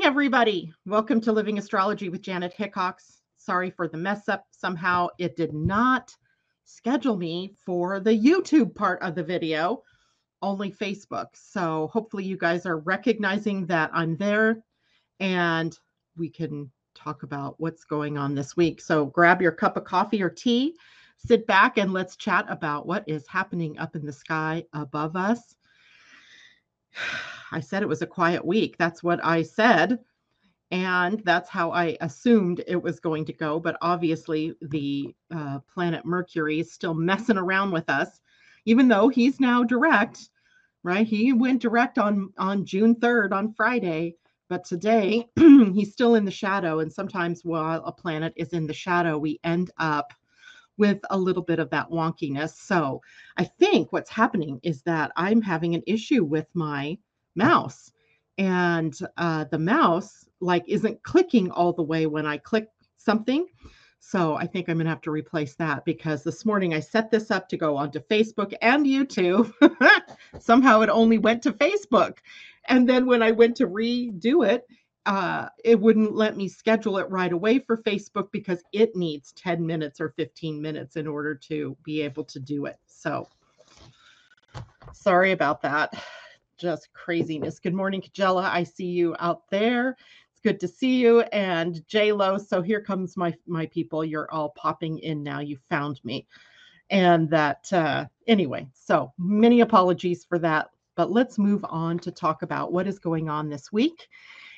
morning, everybody. Welcome to Living Astrology with Janet Hickox. Sorry for the mess up. Somehow it did not schedule me for the YouTube part of the video, only Facebook. So hopefully you guys are recognizing that I'm there and we can talk about what's going on this week. So grab your cup of coffee or tea, sit back, and let's chat about what is happening up in the sky above us. I said it was a quiet week. That's what I said. And that's how I assumed it was going to go. But obviously, the uh, planet Mercury is still messing around with us, even though he's now direct, right? He went direct on, on June 3rd, on Friday. But today, he's still in the shadow. And sometimes while a planet is in the shadow, we end up with a little bit of that wonkiness. So I think what's happening is that I'm having an issue with my mouse and uh, the mouse like isn't clicking all the way when I click something. So I think I'm gonna have to replace that because this morning I set this up to go onto Facebook and YouTube. Somehow it only went to Facebook. And then when I went to redo it, uh, it wouldn't let me schedule it right away for Facebook because it needs 10 minutes or 15 minutes in order to be able to do it. So sorry about that just craziness. Good morning, Kajella. I see you out there. It's good to see you. And J Lo. So here comes my my people. You're all popping in now. You found me. And that uh anyway, so many apologies for that. But let's move on to talk about what is going on this week.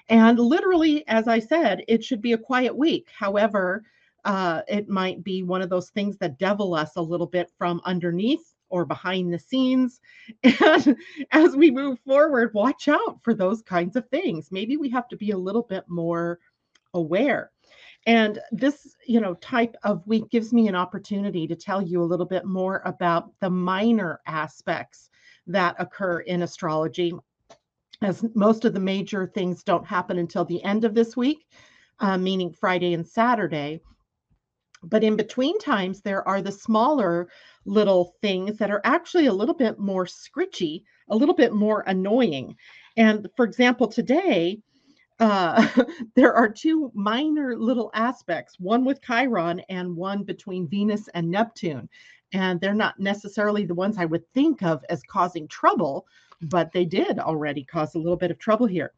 And literally, as I said, it should be a quiet week. However, uh, it might be one of those things that devil us a little bit from underneath or behind the scenes. And as we move forward, watch out for those kinds of things. Maybe we have to be a little bit more aware. And this, you know, type of week gives me an opportunity to tell you a little bit more about the minor aspects that occur in astrology, as most of the major things don't happen until the end of this week, uh, meaning Friday and Saturday. But in between times, there are the smaller little things that are actually a little bit more scritchy, a little bit more annoying. And for example, today, uh, there are two minor little aspects, one with Chiron and one between Venus and Neptune. And they're not necessarily the ones I would think of as causing trouble, but they did already cause a little bit of trouble here.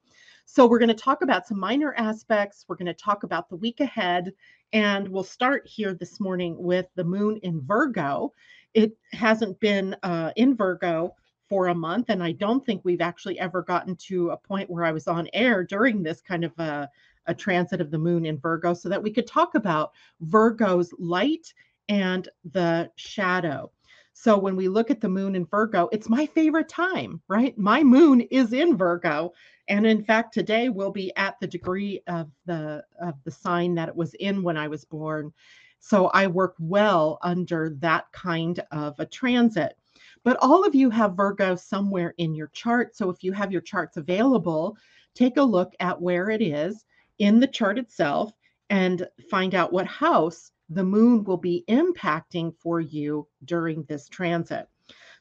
So, we're going to talk about some minor aspects. We're going to talk about the week ahead. And we'll start here this morning with the moon in Virgo. It hasn't been uh, in Virgo for a month. And I don't think we've actually ever gotten to a point where I was on air during this kind of a, a transit of the moon in Virgo so that we could talk about Virgo's light and the shadow. So when we look at the moon in Virgo, it's my favorite time, right? My moon is in Virgo. And in fact, today will be at the degree of the of the sign that it was in when I was born. So I work well under that kind of a transit. But all of you have Virgo somewhere in your chart. So if you have your charts available, take a look at where it is in the chart itself and find out what house the moon will be impacting for you during this transit.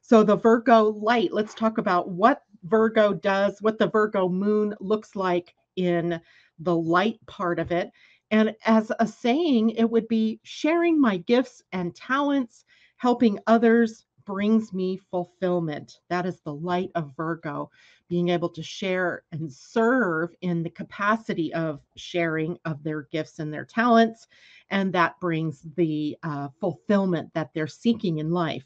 So, the Virgo light, let's talk about what Virgo does, what the Virgo moon looks like in the light part of it. And as a saying, it would be sharing my gifts and talents, helping others brings me fulfillment. That is the light of Virgo, being able to share and serve in the capacity of sharing of their gifts and their talents and that brings the uh, fulfillment that they're seeking in life.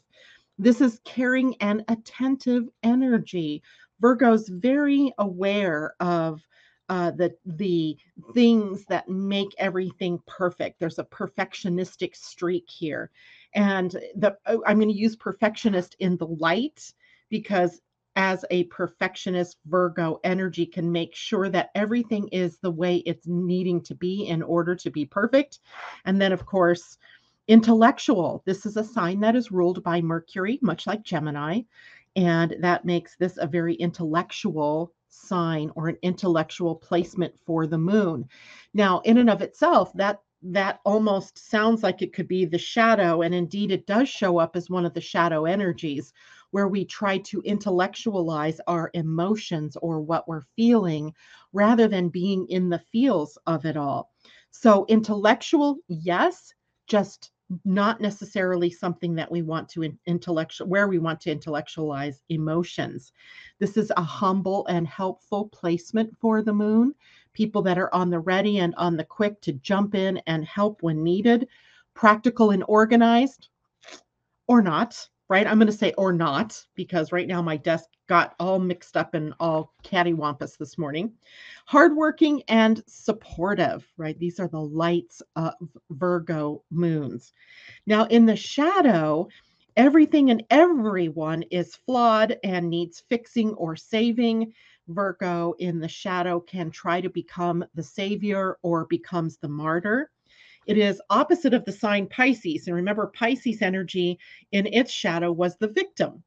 This is caring and attentive energy. Virgo's very aware of uh, the the things that make everything perfect. There's a perfectionistic streak here, and the I'm going to use perfectionist in the light because as a perfectionist Virgo energy can make sure that everything is the way it's needing to be in order to be perfect. And then, of course, intellectual. This is a sign that is ruled by Mercury, much like Gemini. And that makes this a very intellectual sign or an intellectual placement for the moon. Now, in and of itself, that that almost sounds like it could be the shadow. And indeed, it does show up as one of the shadow energies where we try to intellectualize our emotions or what we're feeling rather than being in the feels of it all. So, intellectual, yes, just not necessarily something that we want to intellectual where we want to intellectualize emotions. This is a humble and helpful placement for the moon. People that are on the ready and on the quick to jump in and help when needed, practical and organized or not right? I'm going to say or not because right now my desk got all mixed up and all cattywampus this morning. Hardworking and supportive, right? These are the lights of Virgo moons. Now, in the shadow, everything and everyone is flawed and needs fixing or saving. Virgo in the shadow can try to become the savior or becomes the martyr. It is opposite of the sign Pisces. And remember, Pisces energy in its shadow was the victim.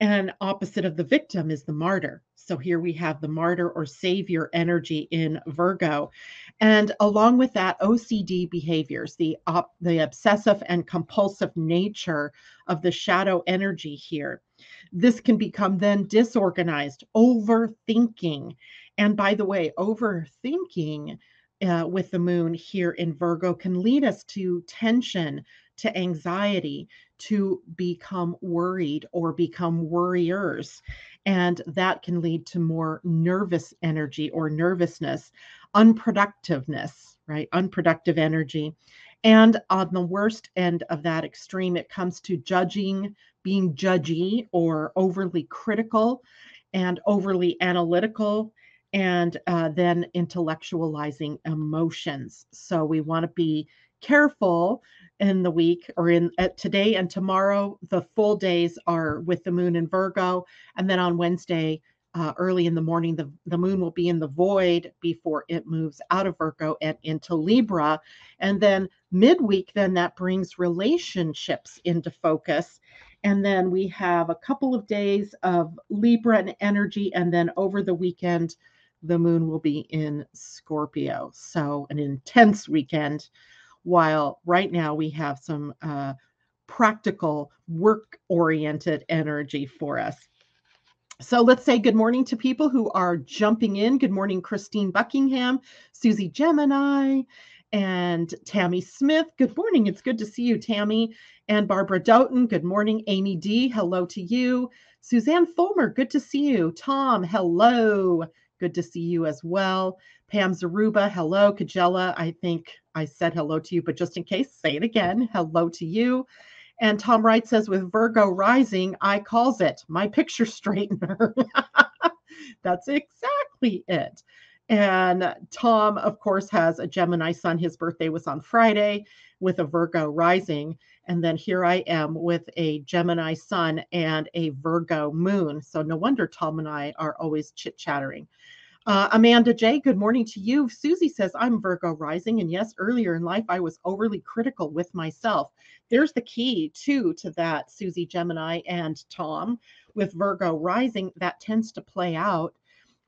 And opposite of the victim is the martyr. So here we have the martyr or savior energy in Virgo. And along with that, OCD behaviors, the, op- the obsessive and compulsive nature of the shadow energy here. This can become then disorganized, overthinking. And by the way, overthinking uh, with the moon here in Virgo can lead us to tension, to anxiety, to become worried or become worriers. And that can lead to more nervous energy or nervousness, unproductiveness, right? Unproductive energy. And on the worst end of that extreme, it comes to judging, being judgy or overly critical and overly analytical and uh, then intellectualizing emotions. So we want to be careful in the week or in uh, today and tomorrow. The full days are with the moon in Virgo, and then on Wednesday. Uh, early in the morning, the, the moon will be in the void before it moves out of Virgo and into Libra. And then midweek, then that brings relationships into focus. And then we have a couple of days of Libra and energy. And then over the weekend, the moon will be in Scorpio. So, an intense weekend. While right now we have some uh, practical, work oriented energy for us. So let's say good morning to people who are jumping in. Good morning, Christine Buckingham, Susie Gemini, and Tammy Smith. Good morning. It's good to see you, Tammy. And Barbara Doughton. Good morning, Amy D. Hello to you. Suzanne Fulmer. Good to see you. Tom. Hello. Good to see you as well. Pam Zaruba, hello. Kajella, I think I said hello to you, but just in case, say it again. Hello to you. And Tom Wright says, with Virgo rising, I calls it my picture straightener. That's exactly it. And Tom, of course, has a Gemini sun. His birthday was on Friday with a Virgo rising. And then here I am with a Gemini sun and a Virgo moon. So no wonder Tom and I are always chit chattering. Uh, Amanda J, good morning to you. Susie says, I'm Virgo rising. And yes, earlier in life, I was overly critical with myself. There's the key, too, to that, Susie Gemini and Tom. With Virgo rising, that tends to play out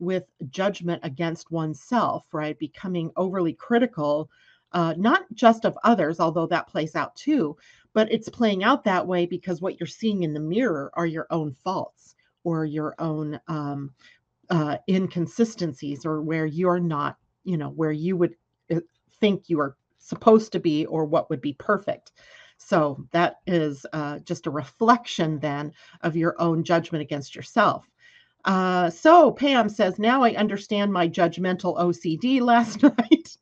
with judgment against oneself, right? Becoming overly critical, uh, not just of others, although that plays out too, but it's playing out that way because what you're seeing in the mirror are your own faults or your own um, uh, inconsistencies or where you're not, you know, where you would uh, think you are supposed to be or what would be perfect. So that is uh, just a reflection then of your own judgment against yourself. Uh, so Pam says, now I understand my judgmental OCD last night.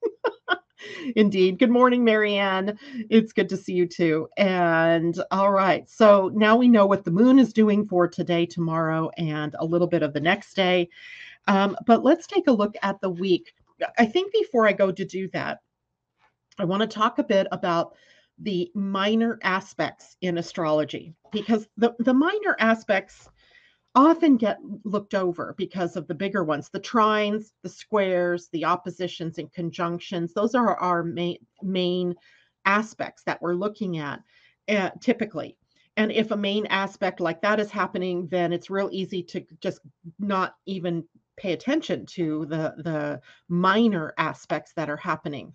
Indeed. Good morning, Marianne. It's good to see you too. And all right. So now we know what the moon is doing for today, tomorrow, and a little bit of the next day. Um, but let's take a look at the week. I think before I go to do that, I want to talk a bit about the minor aspects in astrology because the, the minor aspects often get looked over because of the bigger ones the trines the squares the oppositions and conjunctions those are our main main aspects that we're looking at uh, typically and if a main aspect like that is happening then it's real easy to just not even pay attention to the the minor aspects that are happening.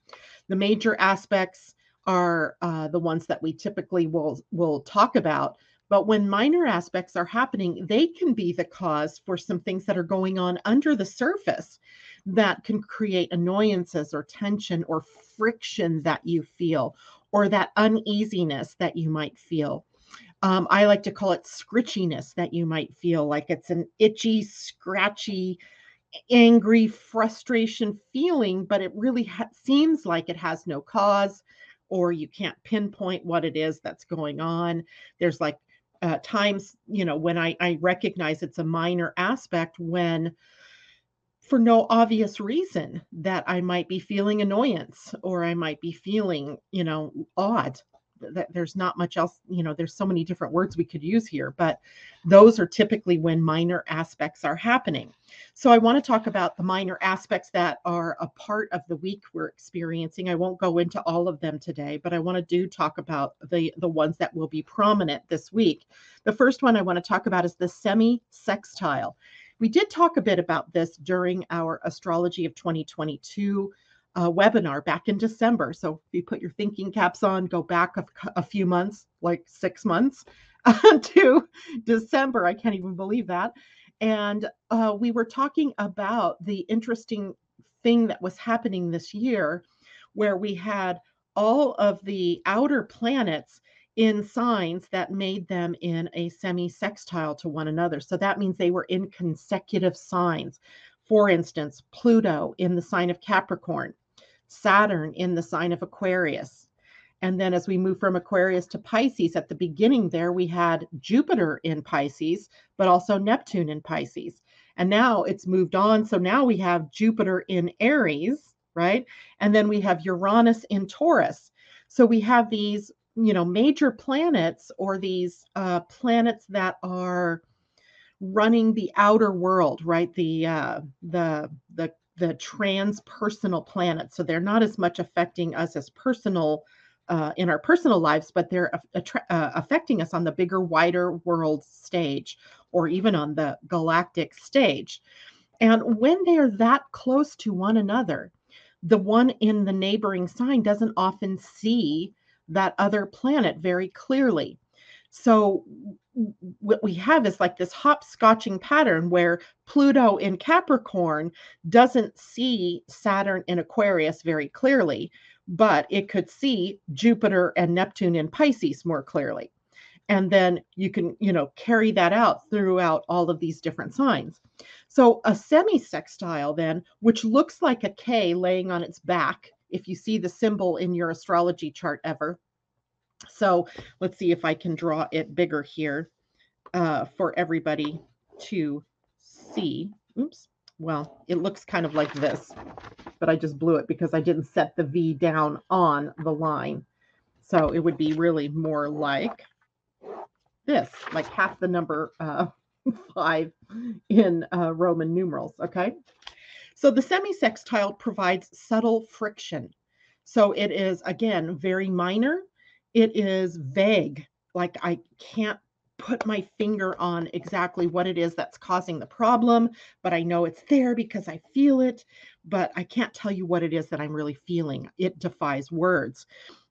The major aspects are uh, the ones that we typically will will talk about. But when minor aspects are happening, they can be the cause for some things that are going on under the surface that can create annoyances or tension or friction that you feel or that uneasiness that you might feel. Um, I like to call it scritchiness that you might feel like it's an itchy, scratchy, angry frustration feeling, but it really ha- seems like it has no cause or you can't pinpoint what it is that's going on. There's like uh, times, you know, when I, I recognize it's a minor aspect when for no obvious reason that I might be feeling annoyance or I might be feeling, you know, odd that there's not much else you know there's so many different words we could use here but those are typically when minor aspects are happening. So i want to talk about the minor aspects that are a part of the week we're experiencing. I won't go into all of them today but i want to do talk about the the ones that will be prominent this week. The first one i want to talk about is the semi sextile we did talk a bit about this during our astrology of 2022 uh, webinar back in December. So if you put your thinking caps on, go back a, a few months, like six months to December. I can't even believe that. And uh, we were talking about the interesting thing that was happening this year, where we had all of the outer planets in signs that made them in a semi sextile to one another. So that means they were in consecutive signs. For instance, Pluto in the sign of Capricorn, Saturn in the sign of Aquarius. And then as we move from Aquarius to Pisces, at the beginning there, we had Jupiter in Pisces, but also Neptune in Pisces. And now it's moved on. So now we have Jupiter in Aries, right? And then we have Uranus in Taurus. So we have these, you know, major planets or these uh, planets that are running the outer world, right? The uh, the the the transpersonal planets. So they're not as much affecting us as personal uh, in our personal lives, but they're uh, affecting us on the bigger, wider world stage or even on the galactic stage. And when they are that close to one another, the one in the neighboring sign doesn't often see that other planet very clearly. So what we have is like this hopscotching pattern where Pluto in Capricorn doesn't see Saturn in Aquarius very clearly, but it could see Jupiter and Neptune in Pisces more clearly. And then you can, you know, carry that out throughout all of these different signs. So a semi-sextile then, which looks like a K laying on its back, if you see the symbol in your astrology chart ever, so let's see if I can draw it bigger here uh, for everybody to see. Oops. Well, it looks kind of like this, but I just blew it because I didn't set the V down on the line. So it would be really more like this, like half the number uh, five in uh, Roman numerals. Okay. So the semi-sextile provides subtle friction. So it is, again, very minor, it is vague. Like I can't put my finger on exactly what it is that's causing the problem, but I know it's there because I feel it, but I can't tell you what it is that I'm really feeling. It defies words.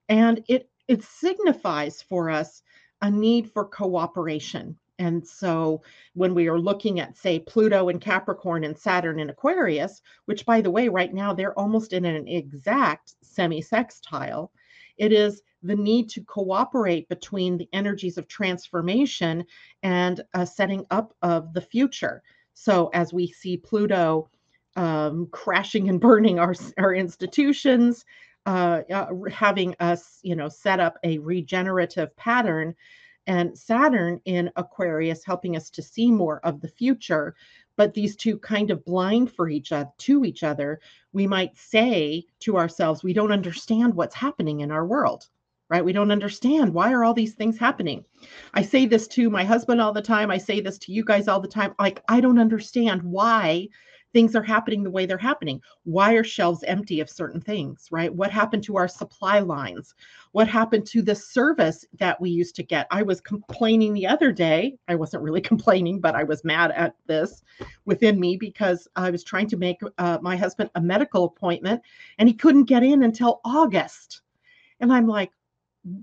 And it it signifies for us a need for cooperation. And so when we are looking at, say, Pluto and Capricorn and Saturn and Aquarius, which by the way, right now they're almost in an exact semi sextile, it is the need to cooperate between the energies of transformation and a setting up of the future. So, as we see Pluto um, crashing and burning our, our institutions, uh, uh, having us, you know, set up a regenerative pattern, and Saturn in Aquarius helping us to see more of the future. But these two kind of blind for each other to each other. We might say to ourselves, we don't understand what's happening in our world right? We don't understand why are all these things happening. I say this to my husband all the time. I say this to you guys all the time. Like, I don't understand why things are happening the way they're happening. Why are shelves empty of certain things, right? What happened to our supply lines? What happened to the service that we used to get? I was complaining the other day. I wasn't really complaining, but I was mad at this. within me because I was trying to make uh, my husband a medical appointment and he couldn't get in until August. And I'm like,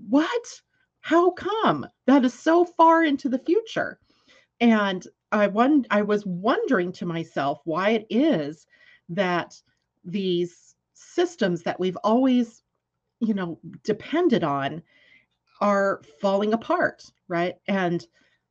what? How come? That is so far into the future. And I I was wondering to myself why it is that these systems that we've always, you know, depended on are falling apart, right? And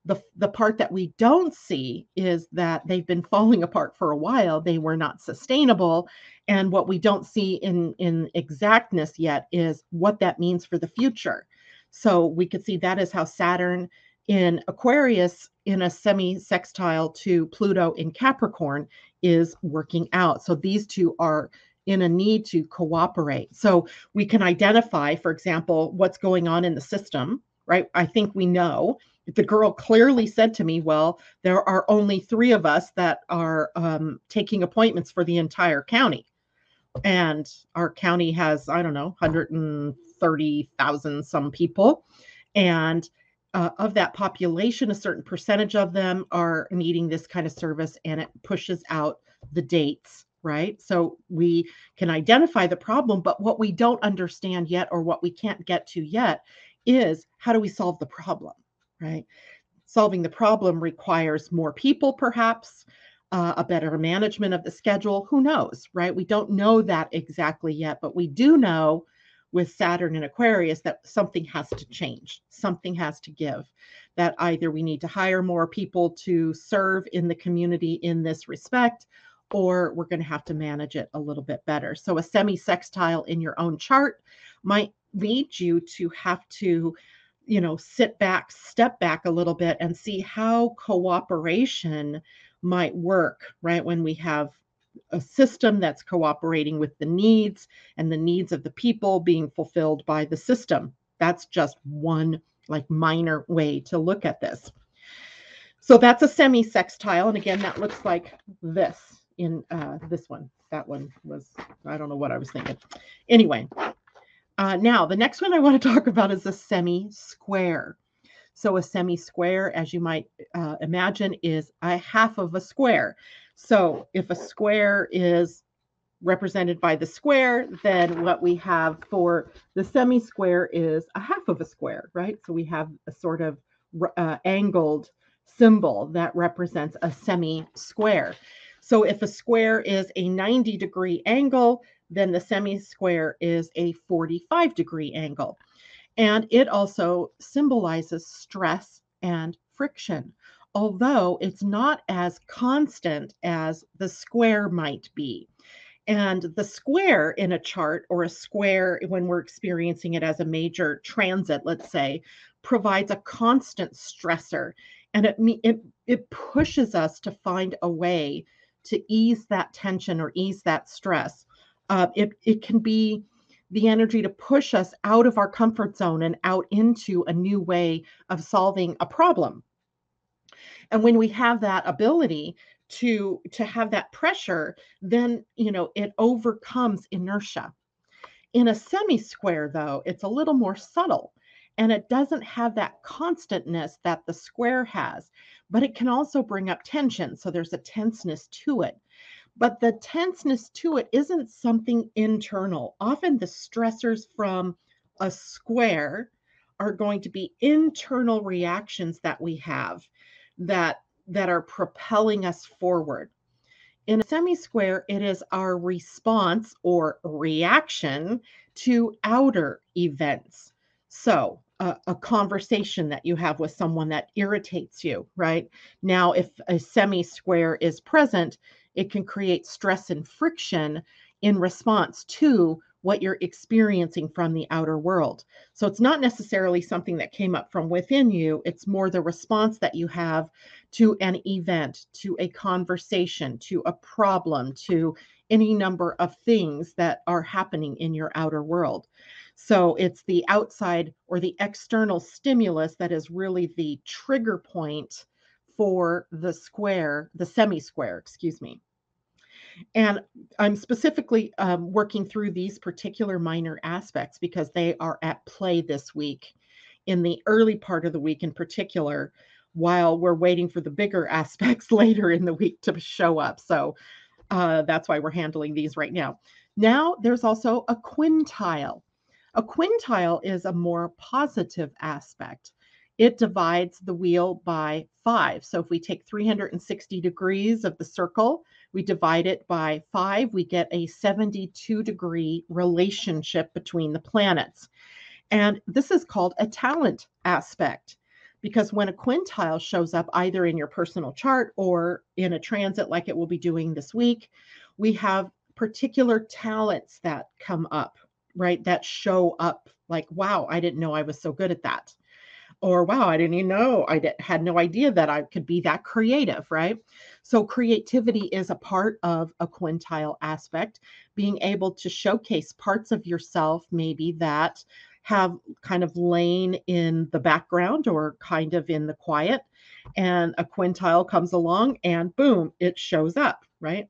the the part that we don't see is that they've been falling apart for a while they were not sustainable and what we don't see in in exactness yet is what that means for the future so we could see that as how saturn in aquarius in a semi sextile to pluto in capricorn is working out so these two are in a need to cooperate so we can identify for example what's going on in the system right i think we know the girl clearly said to me, Well, there are only three of us that are um, taking appointments for the entire county. And our county has, I don't know, 130,000 some people. And uh, of that population, a certain percentage of them are needing this kind of service, and it pushes out the dates, right? So we can identify the problem, but what we don't understand yet, or what we can't get to yet, is how do we solve the problem? right? Solving the problem requires more people, perhaps, uh, a better management of the schedule. Who knows, right? We don't know that exactly yet, but we do know with Saturn and Aquarius that something has to change, something has to give. That either we need to hire more people to serve in the community in this respect, or we're going to have to manage it a little bit better. So, a semi sextile in your own chart might lead you to have to you know sit back step back a little bit and see how cooperation might work right when we have a system that's cooperating with the needs and the needs of the people being fulfilled by the system that's just one like minor way to look at this so that's a semi sextile and again that looks like this in uh, this one that one was i don't know what i was thinking anyway uh, now, the next one I want to talk about is a semi square. So, a semi square, as you might uh, imagine, is a half of a square. So, if a square is represented by the square, then what we have for the semi square is a half of a square, right? So, we have a sort of uh, angled symbol that represents a semi square. So, if a square is a 90 degree angle, then the semi-square is a 45 degree angle. And it also symbolizes stress and friction, although it's not as constant as the square might be. And the square in a chart or a square, when we're experiencing it as a major transit, let's say, provides a constant stressor. And it, it, it pushes us to find a way to ease that tension or ease that stress uh, it, it can be the energy to push us out of our comfort zone and out into a new way of solving a problem. And when we have that ability to to have that pressure, then you know it overcomes inertia. In a semi square, though, it's a little more subtle and it doesn't have that constantness that the square has, but it can also bring up tension. So there's a tenseness to it. But the tenseness to it isn't something internal. Often the stressors from a square are going to be internal reactions that we have that that are propelling us forward. In a semi-square, it is our response or reaction to outer events. So, a, a, conversation that you have with someone that irritates you, right? Now, if a semi square is present, it can create stress and friction in response to what you're experiencing from the outer world. So it's not necessarily something that came up from within you, it's more the response that you have to an event, to a conversation, to a problem, to any number of things that are happening in your outer world. So it's the outside or the external stimulus that is really the trigger point for the square, the semi square, excuse me. And I'm specifically um, working through these particular minor aspects because they are at play this week. In the early part of the week, in particular, while we're waiting for the bigger aspects later in the week to show up. So uh, that's why we're handling these right now. Now, there's also a quintile. A quintile is a more positive aspect. It divides the wheel by five. So if we take 360 degrees of the circle, we divide it by five, we get a 72 degree relationship between the planets. And this is called a talent aspect because when a quintile shows up either in your personal chart or in a transit like it will be doing this week, we have particular talents that come up, right? That show up like, wow, I didn't know I was so good at that. Or wow, I didn't even know, I had no idea that I could be that creative, right? So, creativity is a part of a quintile aspect, being able to showcase parts of yourself, maybe that have kind of lain in the background or kind of in the quiet. And a quintile comes along and boom, it shows up, right?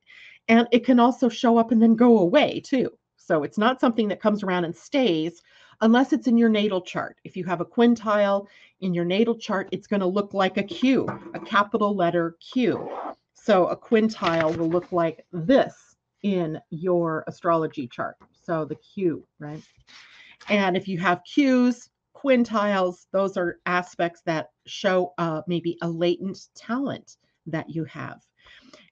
And it can also show up and then go away too. So it's not something that comes around and stays unless it's in your natal chart. If you have a quintile in your natal chart, it's going to look like a Q, a capital letter Q. So a quintile will look like this in your astrology chart. So the Q, right? And if you have Qs, quintiles, those are aspects that show uh, maybe a latent talent that you have.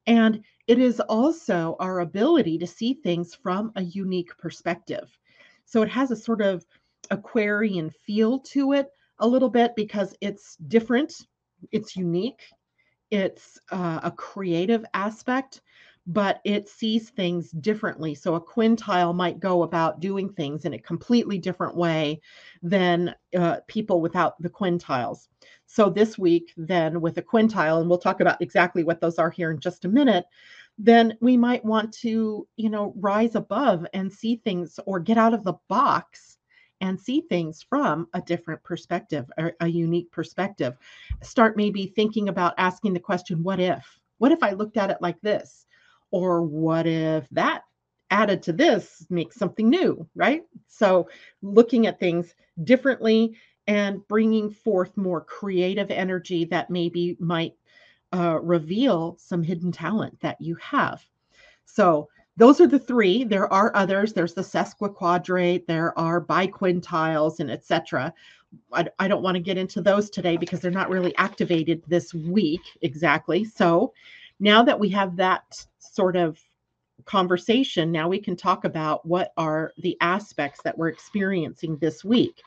And it is also our ability to see things from a unique perspective. So it has a sort of Aquarian feel to it a little bit because it's different, it's unique, it's uh, a creative aspect, but it sees things differently. So a quintile might go about doing things in a completely different way than uh, people without the quintiles. So this week, then with a quintile, and we'll talk about exactly what those are here in just a minute, then we might want to, you know, rise above and see things or get out of the box and see things from a different perspective, a, a unique perspective. Start maybe thinking about asking the question, what if? What if I looked at it like this? Or what if that added to this makes something new, right? So looking at things differently and bringing forth more creative energy that maybe might uh, reveal some hidden talent that you have. So those are the three. There are others. There's the sesquiquadrate. There are biquintiles and etc. I, I don't want to get into those today because they're not really activated this week exactly. So now that we have that sort of conversation, now we can talk about what are the aspects that we're experiencing this week.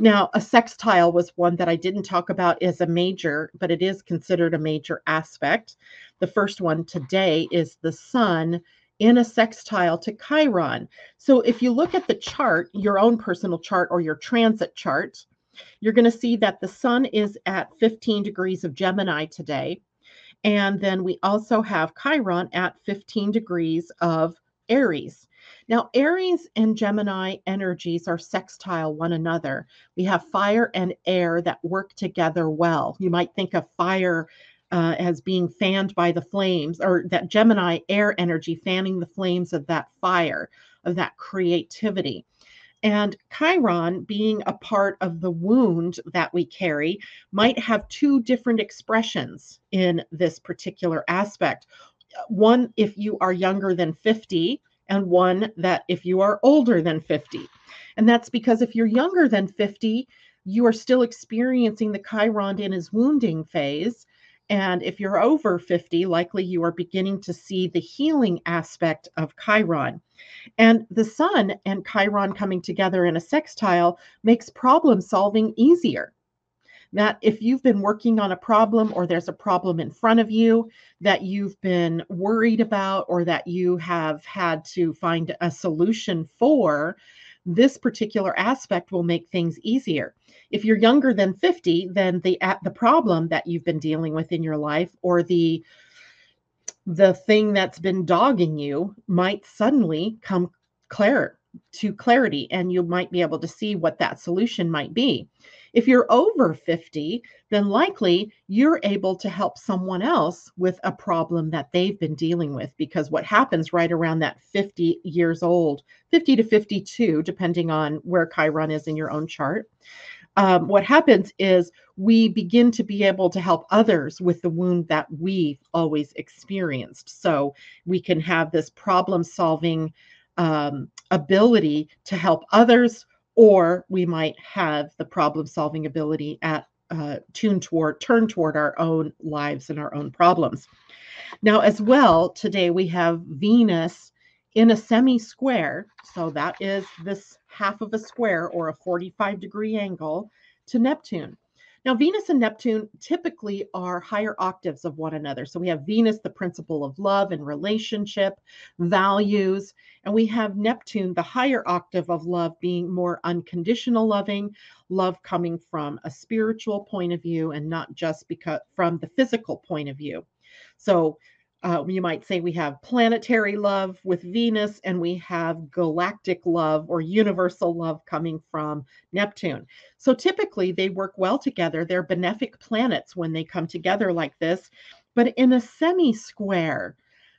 Now, a sextile was one that I didn't talk about as a major, but it is considered a major aspect. The first one today is the sun in a sextile to Chiron. So if you look at the chart, your own personal chart or your transit chart, you're going to see that the sun is at 15 degrees of Gemini today. And then we also have Chiron at 15 degrees of Aries. Now, Aries and Gemini energies are sextile one another. We have fire and air that work together well. You might think of fire uh, as being fanned by the flames, or that Gemini air energy fanning the flames of that fire, of that creativity. And Chiron, being a part of the wound that we carry, might have two different expressions in this particular aspect. One, if you are younger than 50, and one that if you are older than 50. And that's because if you're younger than 50, you are still experiencing the Chiron in his wounding phase. And if you're over 50, likely you are beginning to see the healing aspect of Chiron. And the sun and Chiron coming together in a sextile makes problem solving easier. That if you've been working on a problem or there's a problem in front of you that you've been worried about or that you have had to find a solution for, this particular aspect will make things easier. If you're younger than 50, then the the problem that you've been dealing with in your life or the the thing that's been dogging you might suddenly come clear to clarity and you might be able to see what that solution might be. If you're over 50, then likely you're able to help someone else with a problem that they've been dealing with because what happens right around that 50 years old, 50 to 52 depending on where Chiron is in your own chart, um, what happens is we begin to be able to help others with the wound that we've always experienced. So we can have this problem solving um, ability to help others, or we might have the problem solving ability at uh, toward turn toward our own lives and our own problems. Now, as well, today we have Venus in a semi square. So that is this half of a square or a 45 degree angle to Neptune. Now, Venus and Neptune typically are higher octaves of one another. So we have Venus, the principle of love and relationship, values, and we have Neptune, the higher octave of love, being more unconditional loving, love coming from a spiritual point of view and not just because from the physical point of view. So uh, you might say we have planetary love with Venus and we have galactic love or universal love coming from Neptune. So typically they work well together. They're benefic planets when they come together like this. But in a semi square,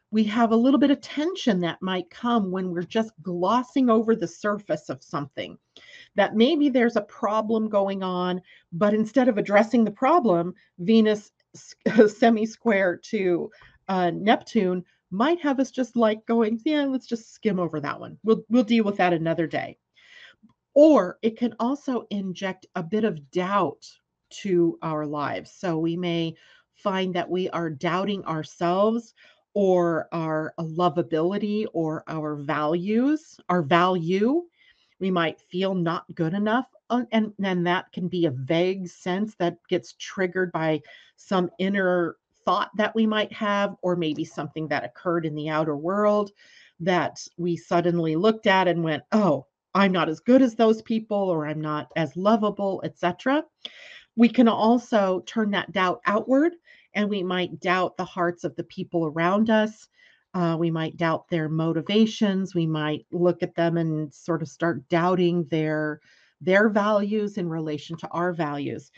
we have a little bit of tension that might come when we're just glossing over the surface of something. That maybe there's a problem going on, but instead of addressing the problem, Venus semi square to uh, Neptune might have us just like going, yeah, let's just skim over that one. We'll we'll deal with that another day. Or it can also inject a bit of doubt to our lives. So we may find that we are doubting ourselves or our lovability or our values, our value. We might feel not good enough. And then that can be a vague sense that gets triggered by some inner thought that we might have, or maybe something that occurred in the outer world that we suddenly looked at and went, oh, I'm not as good as those people, or I'm not as lovable, etc. We can also turn that doubt outward and we might doubt the hearts of the people around us. Uh, we might doubt their motivations. We might look at them and sort of start doubting their their values in relation to our values.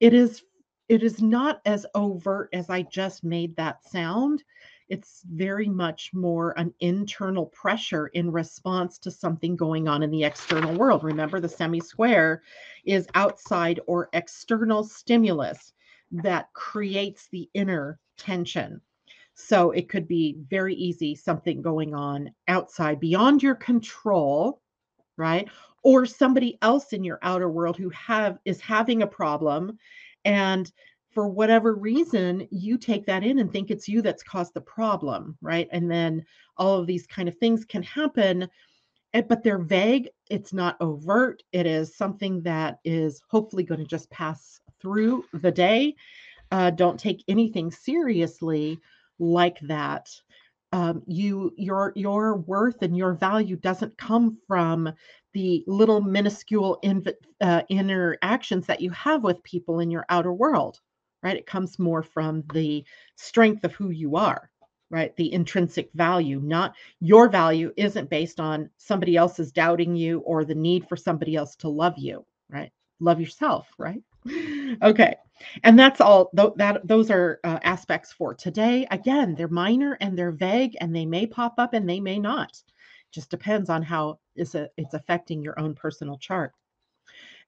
It is it is not as overt as I just made that sound. It's very much more an internal pressure in response to something going on in the external world. Remember, the semi square is outside or external stimulus that creates the inner tension. So it could be very easy something going on outside beyond your control, right? Or somebody else in your outer world who have is having a problem and for whatever reason, you take that in and think it's you that's caused the problem, right? And then all of these kind of things can happen, eh, but they're vague. It's not overt. It is something that is hopefully going to just pass through the day. Uh, don't take anything seriously like that. Um, you your your worth and your value doesn't come from the little minuscule inv- uh, interactions that you have with people in your outer world right? It comes more from the strength of who you are right? The intrinsic value not your value isn't based on somebody else's doubting you or the need for somebody else to love you right? Love yourself right? Okay and that's all th- that those are uh, aspects for today. Again they're minor and they're vague and they may pop up and they may not. Just depends on how it's, a, it's affecting your own personal chart.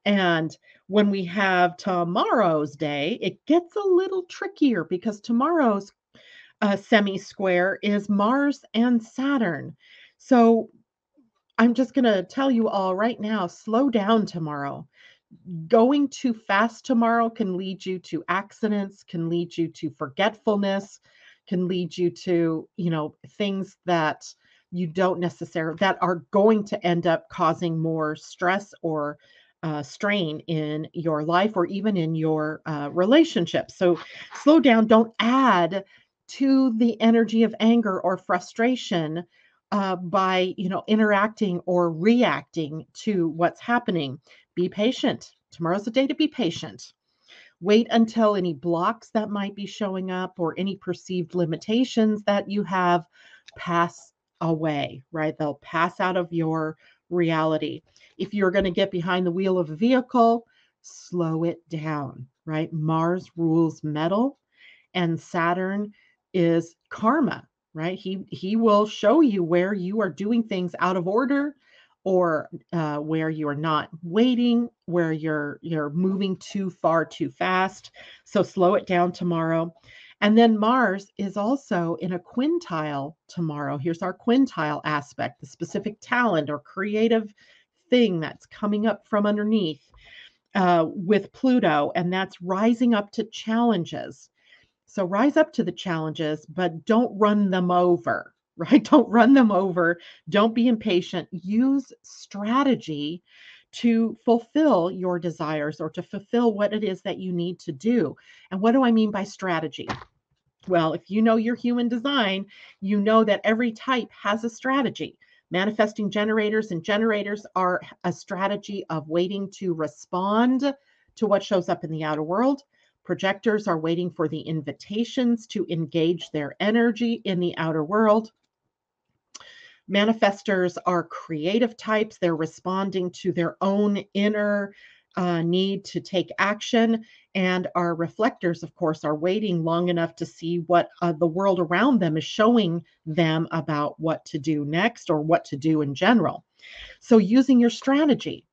And when we have tomorrow's day it gets a little trickier because tomorrow's uh, semi square is mars and saturn. So i'm just going to tell you all right now slow down tomorrow. Going too fast tomorrow can lead you to accidents, can lead you to forgetfulness, can lead you to, you know, things that you don't necessarily that are going to end up causing more stress or uh, strain in your life or even in your uh, relationship. So slow down. Don't add to the energy of anger or frustration uh, by you know interacting or reacting to what's happening be patient. Tomorrow's the day to be patient. Wait until any blocks that might be showing up or any perceived limitations that you have pass away, right? They'll pass out of your reality. If you're going to get behind the wheel of a vehicle, slow it down, right? Mars rules metal and Saturn is karma, right? He he will show you where you are doing things out of order or uh, where you are not waiting, where you're you're moving too far too fast. So slow it down tomorrow. And then Mars is also in a quintile tomorrow. Here's our quintile aspect, the specific talent or creative thing that's coming up from underneath uh, with Pluto, and that's rising up to challenges. So rise up to the challenges, but don't run them over, right? Don't run them over. Don't be impatient. Use strategy to fulfill your desires or to fulfill what it is that you need to do. And what do I mean by strategy? Well, if you know your human design, you know that every type has a strategy. Manifesting generators and generators are a strategy of waiting to respond to what shows up in the outer world. Projectors are waiting for the invitations to engage their energy in the outer world. Manifestors are creative types. They're responding to their own inner uh, need to take action. And our reflectors, of course, are waiting long enough to see what uh, the world around them is showing them about what to do next or what to do in general. So, using your strategy.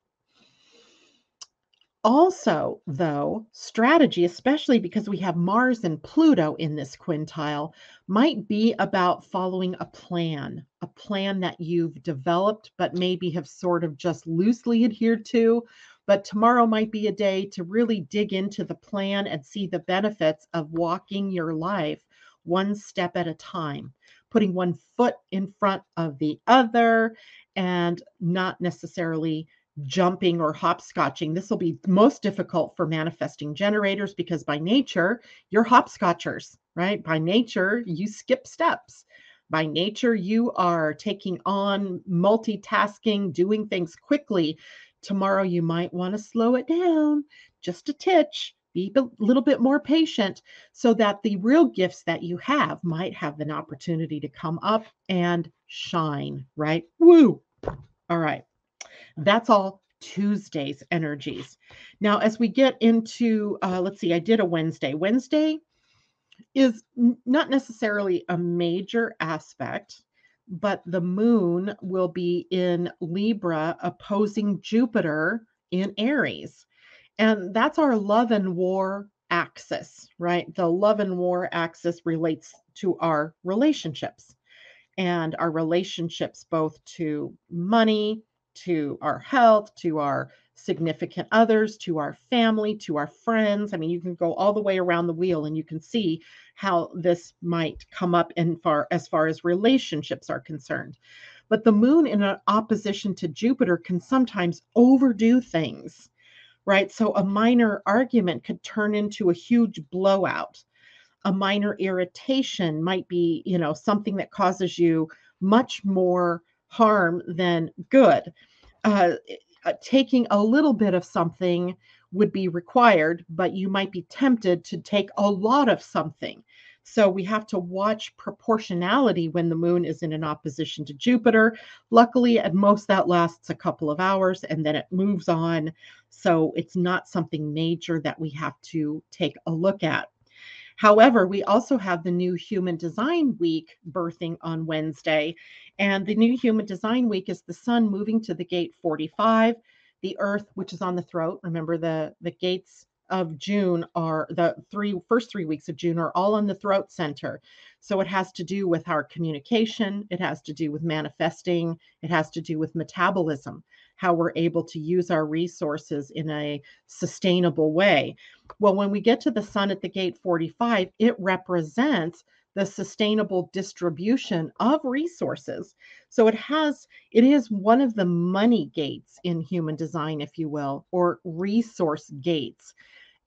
Also, though, strategy, especially because we have Mars and Pluto in this quintile, might be about following a plan, a plan that you've developed, but maybe have sort of just loosely adhered to, but tomorrow might be a day to really dig into the plan and see the benefits of walking your life one step at a time, putting one foot in front of the other and not necessarily jumping or hopscotching. This will be most difficult for manifesting generators because by nature, you're hopscotchers, right? By nature, you skip steps. By nature, you are taking on multitasking, doing things quickly tomorrow you might want to slow it down just a titch be a little bit more patient so that the real gifts that you have might have an opportunity to come up and shine, right? Woo! All right. That's all Tuesday's energies. Now, as we get into, uh, let's see, I did a Wednesday. Wednesday is not necessarily a major aspect but the moon will be in Libra opposing Jupiter in Aries. And that's our love and war axis, right? The love and war axis relates to our relationships and our relationships both to money, to our health, to our significant others, to our family, to our friends. I mean, you can go all the way around the wheel and you can see how this might come up in far as far as relationships are concerned. But the moon in opposition to Jupiter can sometimes overdo things, right? So a minor argument could turn into a huge blowout. A minor irritation might be, you know, something that causes you much more harm than good. Uh, uh, taking a little bit of something would be required, but you might be tempted to take a lot of something. So we have to watch proportionality when the moon is in an opposition to Jupiter. Luckily, at most, that lasts a couple of hours and then it moves on. So it's not something major that we have to take a look at. However, we also have the new Human Design Week birthing on Wednesday. And the new Human Design Week is the sun moving to the gate 45, the earth, which is on the throat. Remember, the, the gates of June are the three first three weeks of June are all on the throat center. So it has to do with our communication, it has to do with manifesting, it has to do with metabolism, how we're able to use our resources in a sustainable way. Well, when we get to the sun at the gate 45, it represents the sustainable distribution of resources. So it has, it is one of the money gates in human design, if you will, or resource gates.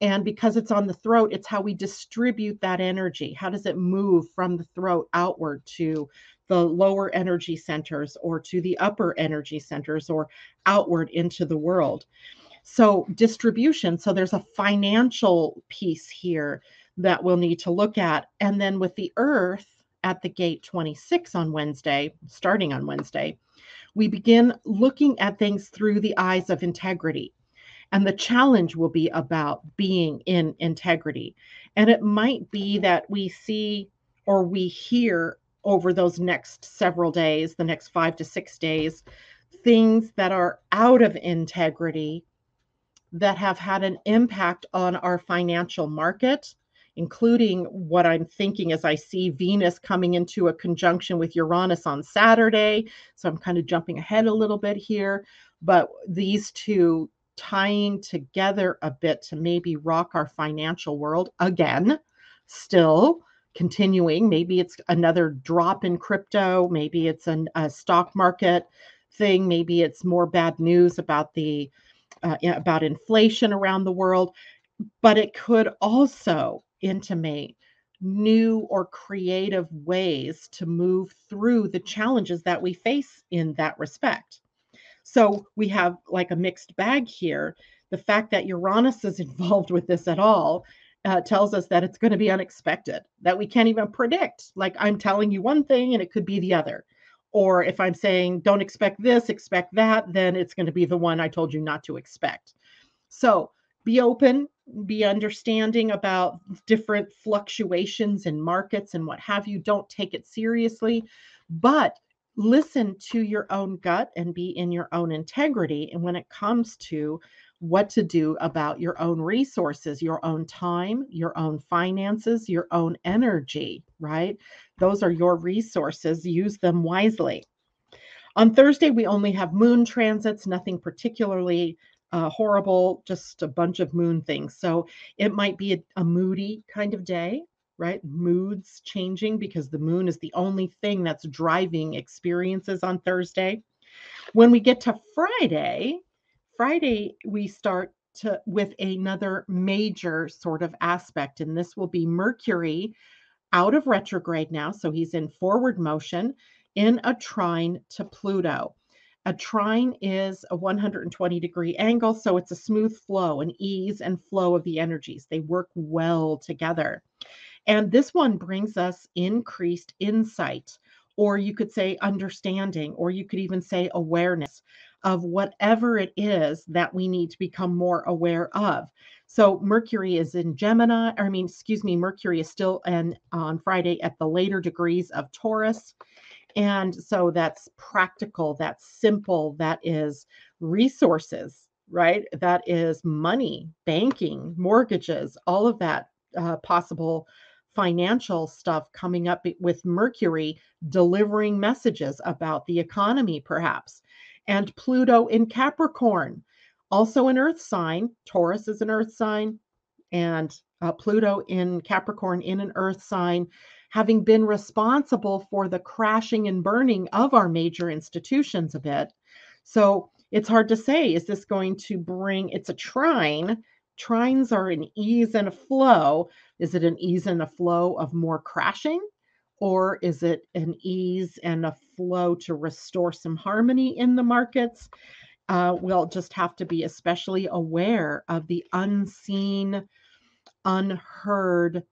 And because it's on the throat, it's how we distribute that energy. How does it move from the throat outward to the lower energy centers or to the upper energy centers or outward into the world? So, distribution. So, there's a financial piece here that we'll need to look at. And then with the earth at the gate 26 on Wednesday, starting on Wednesday, we begin looking at things through the eyes of integrity. And the challenge will be about being in integrity. And it might be that we see or we hear over those next several days, the next five to six days, things that are out of integrity that have had an impact on our financial market, including what I'm thinking as I see Venus coming into a conjunction with Uranus on Saturday. So I'm kind of jumping ahead a little bit here, but these two tying together a bit to maybe rock our financial world again, still continuing. Maybe it's another drop in crypto, maybe it's an, a stock market thing, maybe it's more bad news about the uh, about inflation around the world, but it could also intimate new or creative ways to move through the challenges that we face in that respect. So we have like a mixed bag here. The fact that Uranus is involved with this at all uh, tells us that it's going to be unexpected, that we can't even predict. Like I'm telling you one thing and it could be the other. Or if I'm saying, don't expect this, expect that, then it's going to be the one I told you not to expect. So be open, be understanding about different fluctuations in markets and what have you. Don't take it seriously, but listen to your own gut and be in your own integrity. And when it comes to what to do about your own resources, your own time, your own finances, your own energy, right? Those are your resources. Use them wisely. On Thursday, we only have moon transits, nothing particularly uh, horrible, just a bunch of moon things. So it might be a, a moody kind of day right? Moods changing because the moon is the only thing that's driving experiences on Thursday. When we get to Friday, Friday we start to with another major sort of aspect and this will be Mercury out of retrograde now, so he's in forward motion in a trine to Pluto. A trine is a 120 degree angle, so it's a smooth flow, an ease and flow of the energies. They work well together. And this one brings us increased insight, or you could say understanding, or you could even say awareness of whatever it is that we need to become more aware of. So Mercury is in Gemini, I mean, excuse me, Mercury is still in on Friday at the later degrees of Taurus. And so that's practical, that's simple, that is resources, right? That is money, banking, mortgages, all of that uh, possible financial stuff coming up with Mercury delivering messages about the economy, perhaps. And Pluto in Capricorn, also an earth sign. Taurus is an earth sign, and uh, Pluto in Capricorn in an earth sign, having been responsible for the crashing and burning of our major institutions a bit. So it's hard to say, is this going to bring, it's a trine trines are an ease and a flow. Is it an ease and a flow of more crashing? Or is it an ease and a flow to restore some harmony in the markets? Uh, we'll just have to be especially aware of the unseen, unheard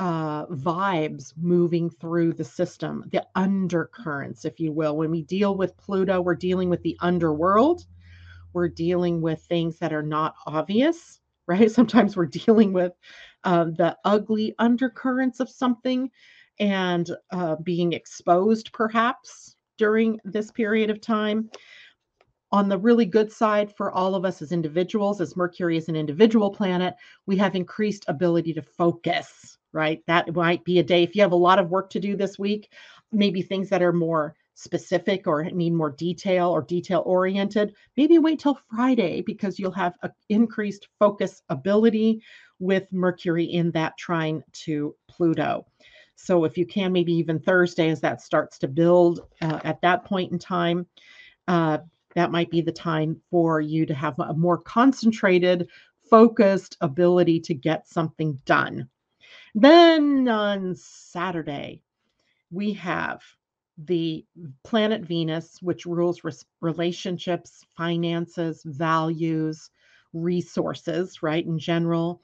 uh, vibes moving through the system, the undercurrents, if you will. When we deal with Pluto, we're dealing with the underworld. We're dealing with things that are not obvious right? Sometimes we're dealing with uh, the ugly undercurrents of something and uh, being exposed perhaps during this period of time. On the really good side for all of us as individuals, as Mercury is an individual planet, we have increased ability to focus, right? That might be a day if you have a lot of work to do this week, maybe things that are more specific or need more detail or detail oriented, maybe wait till Friday because you'll have an increased focus ability with Mercury in that trine to Pluto. So if you can, maybe even Thursday as that starts to build uh, at that point in time, uh, that might be the time for you to have a more concentrated, focused ability to get something done. Then on Saturday, we have the planet Venus, which rules res- relationships, finances, values, resources, right, in general,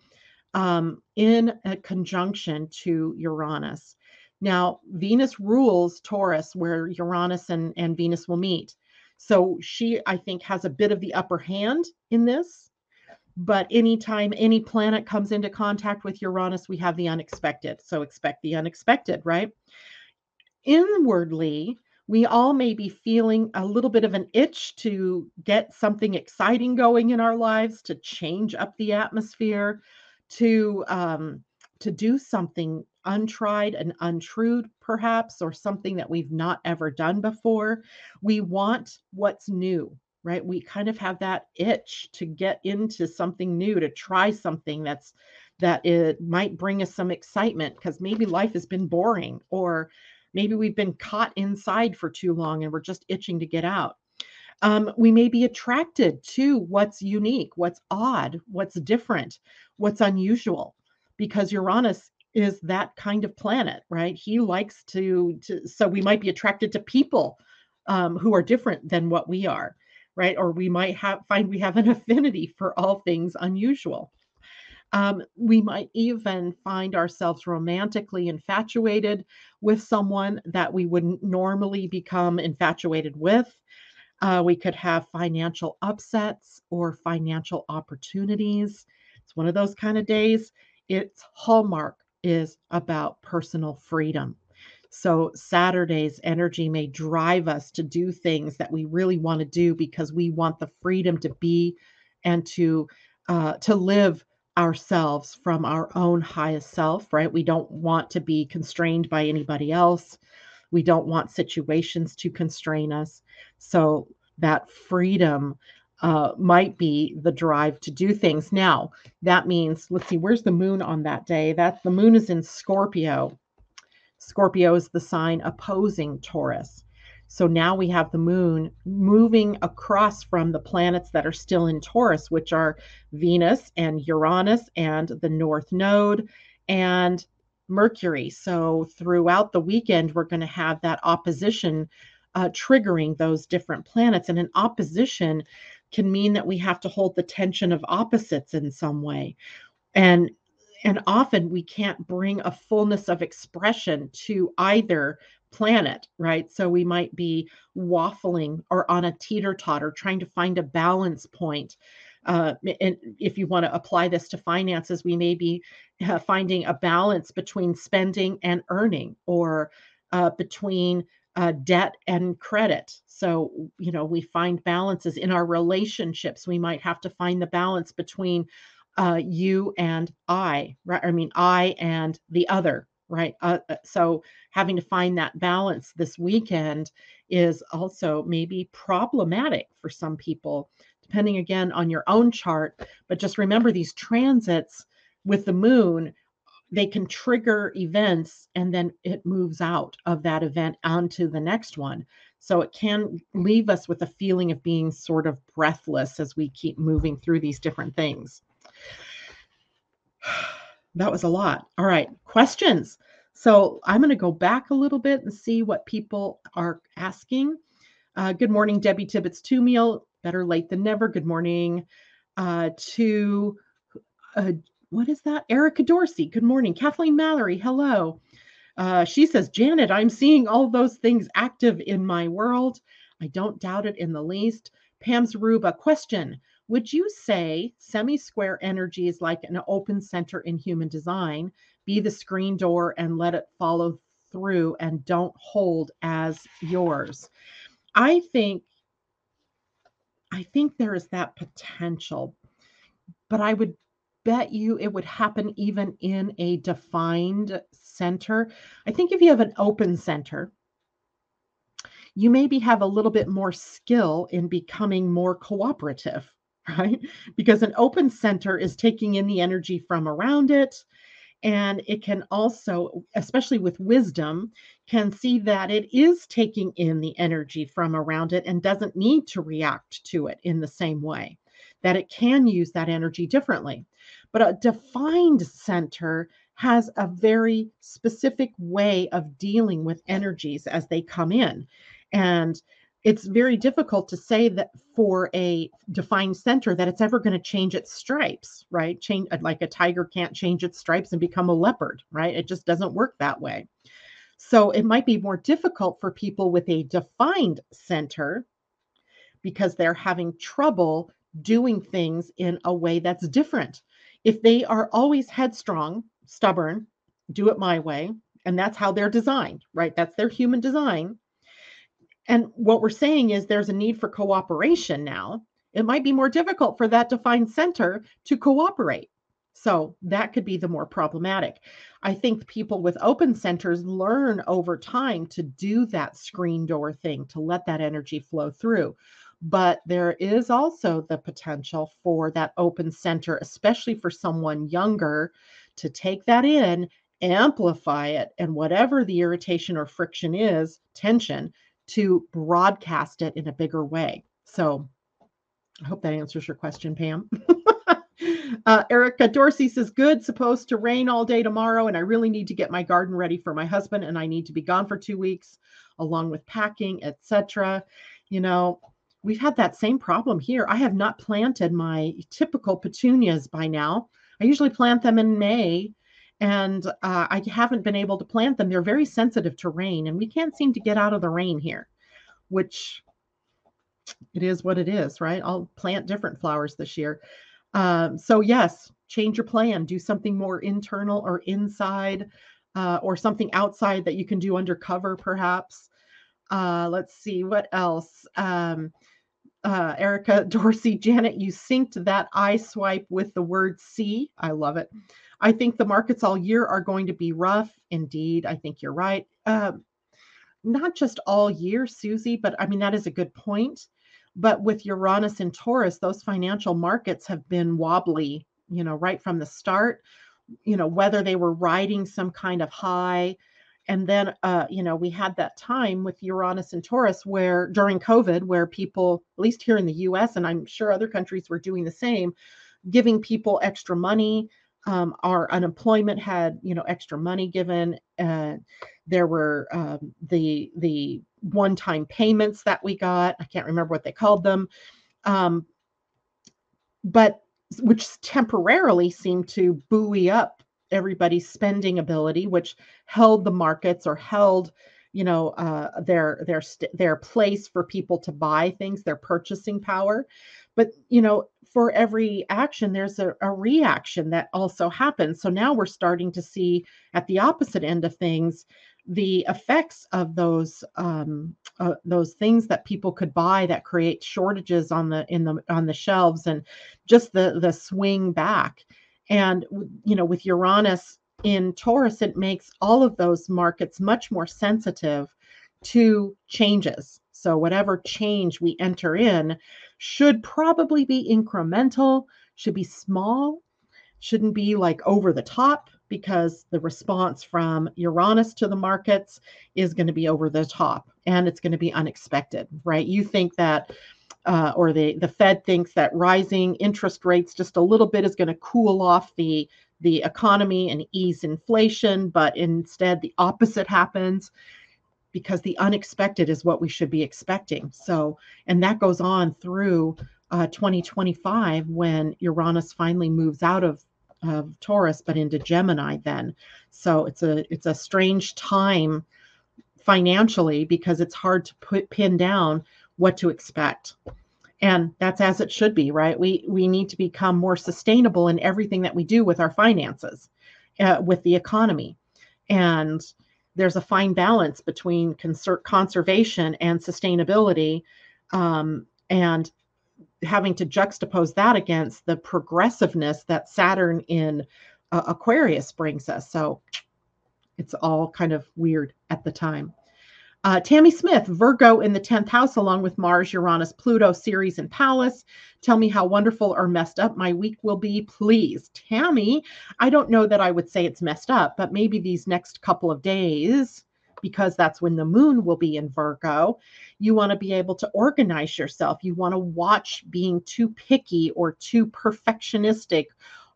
um, in a conjunction to Uranus. Now, Venus rules Taurus, where Uranus and, and Venus will meet. So she, I think, has a bit of the upper hand in this. But anytime any planet comes into contact with Uranus, we have the unexpected. So expect the unexpected, right? inwardly, we all may be feeling a little bit of an itch to get something exciting going in our lives, to change up the atmosphere, to um, to do something untried and untrue, perhaps, or something that we've not ever done before. We want what's new, right? We kind of have that itch to get into something new, to try something that's that it might bring us some excitement because maybe life has been boring or Maybe we've been caught inside for too long and we're just itching to get out. Um, we may be attracted to what's unique, what's odd, what's different, what's unusual, because Uranus is that kind of planet, right? He likes to, to so we might be attracted to people um, who are different than what we are, right? Or we might have find we have an affinity for all things unusual. Um, we might even find ourselves romantically infatuated with someone that we wouldn't normally become infatuated with. Uh, we could have financial upsets or financial opportunities. It's one of those kind of days. Its hallmark is about personal freedom. So, Saturday's energy may drive us to do things that we really want to do because we want the freedom to be and to uh, to live ourselves from our own highest self, right? We don't want to be constrained by anybody else. We don't want situations to constrain us. So that freedom uh, might be the drive to do things. Now, that means, let's see, where's the moon on that day? That the moon is in Scorpio. Scorpio is the sign opposing Taurus. So now we have the moon moving across from the planets that are still in Taurus, which are Venus and Uranus and the North Node and Mercury. So throughout the weekend, we're going to have that opposition uh, triggering those different planets. And an opposition can mean that we have to hold the tension of opposites in some way. And and often we can't bring a fullness of expression to either planet, right? So we might be waffling or on a teeter totter, trying to find a balance point. Uh, and if you want to apply this to finances, we may be uh, finding a balance between spending and earning or uh, between uh, debt and credit. So, you know, we find balances in our relationships. We might have to find the balance between you and I, right? I mean, I and the other, right? Uh, so having to find that balance this weekend is also maybe problematic for some people, depending again on your own chart. But just remember these transits with the moon, they can trigger events and then it moves out of that event onto the next one. So it can leave us with a feeling of being sort of breathless as we keep moving through these different things. that was a lot. All right, questions. So I'm going to go back a little bit and see what people are asking. Uh, good morning, Debbie Tibbetts two meal. Better late than never. Good morning uh, to uh, what is that? Erica Dorsey. Good morning, Kathleen Mallory. Hello. Uh, she says, Janet, I'm seeing all those things active in my world. I don't doubt it in the least. Pam's Ruba question would you say semi square energy is like an open center in human design? Be the screen door and let it follow through and don't hold as yours. I think I think there is that potential. But I would bet you it would happen even in a defined center. I think if you have an open center, you maybe have a little bit more skill in becoming more cooperative right? Because an open center is taking in the energy from around it. And it can also, especially with wisdom, can see that it is taking in the energy from around it and doesn't need to react to it in the same way, that it can use that energy differently. But a defined center has a very specific way of dealing with energies as they come in. And it's very difficult to say that for a defined center that it's ever going to change its stripes, right? Change uh, like a tiger can't change its stripes and become a leopard, right? It just doesn't work that way. So it might be more difficult for people with a defined center because they're having trouble doing things in a way that's different. If they are always headstrong, stubborn, do it my way, and that's how they're designed, right? That's their human design And what we're saying is there's a need for cooperation now. It might be more difficult for that defined center to cooperate. So that could be the more problematic. I think people with open centers learn over time to do that screen door thing, to let that energy flow through. But there is also the potential for that open center, especially for someone younger, to take that in, amplify it, and whatever the irritation or friction is, tension, to broadcast it in a bigger way. So I hope that answers your question, Pam. uh, Erica Dorsey says, Good, supposed to rain all day tomorrow, and I really need to get my garden ready for my husband, and I need to be gone for two weeks, along with packing, etc. You know, we've had that same problem here. I have not planted my typical petunias by now. I usually plant them in May, and uh, I haven't been able to plant them. They're very sensitive to rain, and we can't seem to get out of the rain here, which it is what it is, right? I'll plant different flowers this year. Um, so, yes, change your plan, do something more internal or inside, uh, or something outside that you can do undercover, perhaps. Uh, let's see what else. Um, uh, Erica Dorsey, Janet, you synced that I swipe with the word see. I love it. I think the markets all year are going to be rough. Indeed, I think you're right. Uh, not just all year, Susie, but I mean, that is a good point. But with Uranus and Taurus, those financial markets have been wobbly, you know, right from the start, you know, whether they were riding some kind of high. And then, uh, you know, we had that time with Uranus and Taurus where during COVID, where people, at least here in the US, and I'm sure other countries were doing the same, giving people extra money. Um, our unemployment had, you know, extra money given. Uh, there were um, the the one-time payments that we got. I can't remember what they called them. Um, but which temporarily seemed to buoy up everybody's spending ability, which held the markets or held, you know, uh, their their their place for people to buy things, their purchasing power. But you know, for every action, there's a, a reaction that also happens. So now we're starting to see at the opposite end of things the effects of those um, uh, those things that people could buy that create shortages on the in the on the shelves and just the the swing back and you know with uranus in taurus it makes all of those markets much more sensitive to changes so whatever change we enter in should probably be incremental should be small shouldn't be like over the top because the response from Uranus to the markets is going to be over the top and it's going to be unexpected, right? You think that, uh, or the the Fed thinks that rising interest rates just a little bit is going to cool off the the economy and ease inflation, but instead the opposite happens because the unexpected is what we should be expecting. So, and that goes on through uh, 2025 when Uranus finally moves out of of Taurus, but into Gemini then. So it's a it's a strange time financially because it's hard to put pin down what to expect. And that's as it should be, right? We we need to become more sustainable in everything that we do with our finances, uh, with the economy, and there's a fine balance between conser- conservation and sustainability. Um, and having to juxtapose that against the progressiveness that Saturn in uh, Aquarius brings us. So it's all kind of weird at the time. Uh, Tammy Smith, Virgo in the 10th house, along with Mars, Uranus, Pluto, Ceres, and Pallas. Tell me how wonderful or messed up my week will be, please. Tammy, I don't know that I would say it's messed up, but maybe these next couple of days because that's when the moon will be in Virgo. You want to be able to organize yourself. You want to watch being too picky or too perfectionistic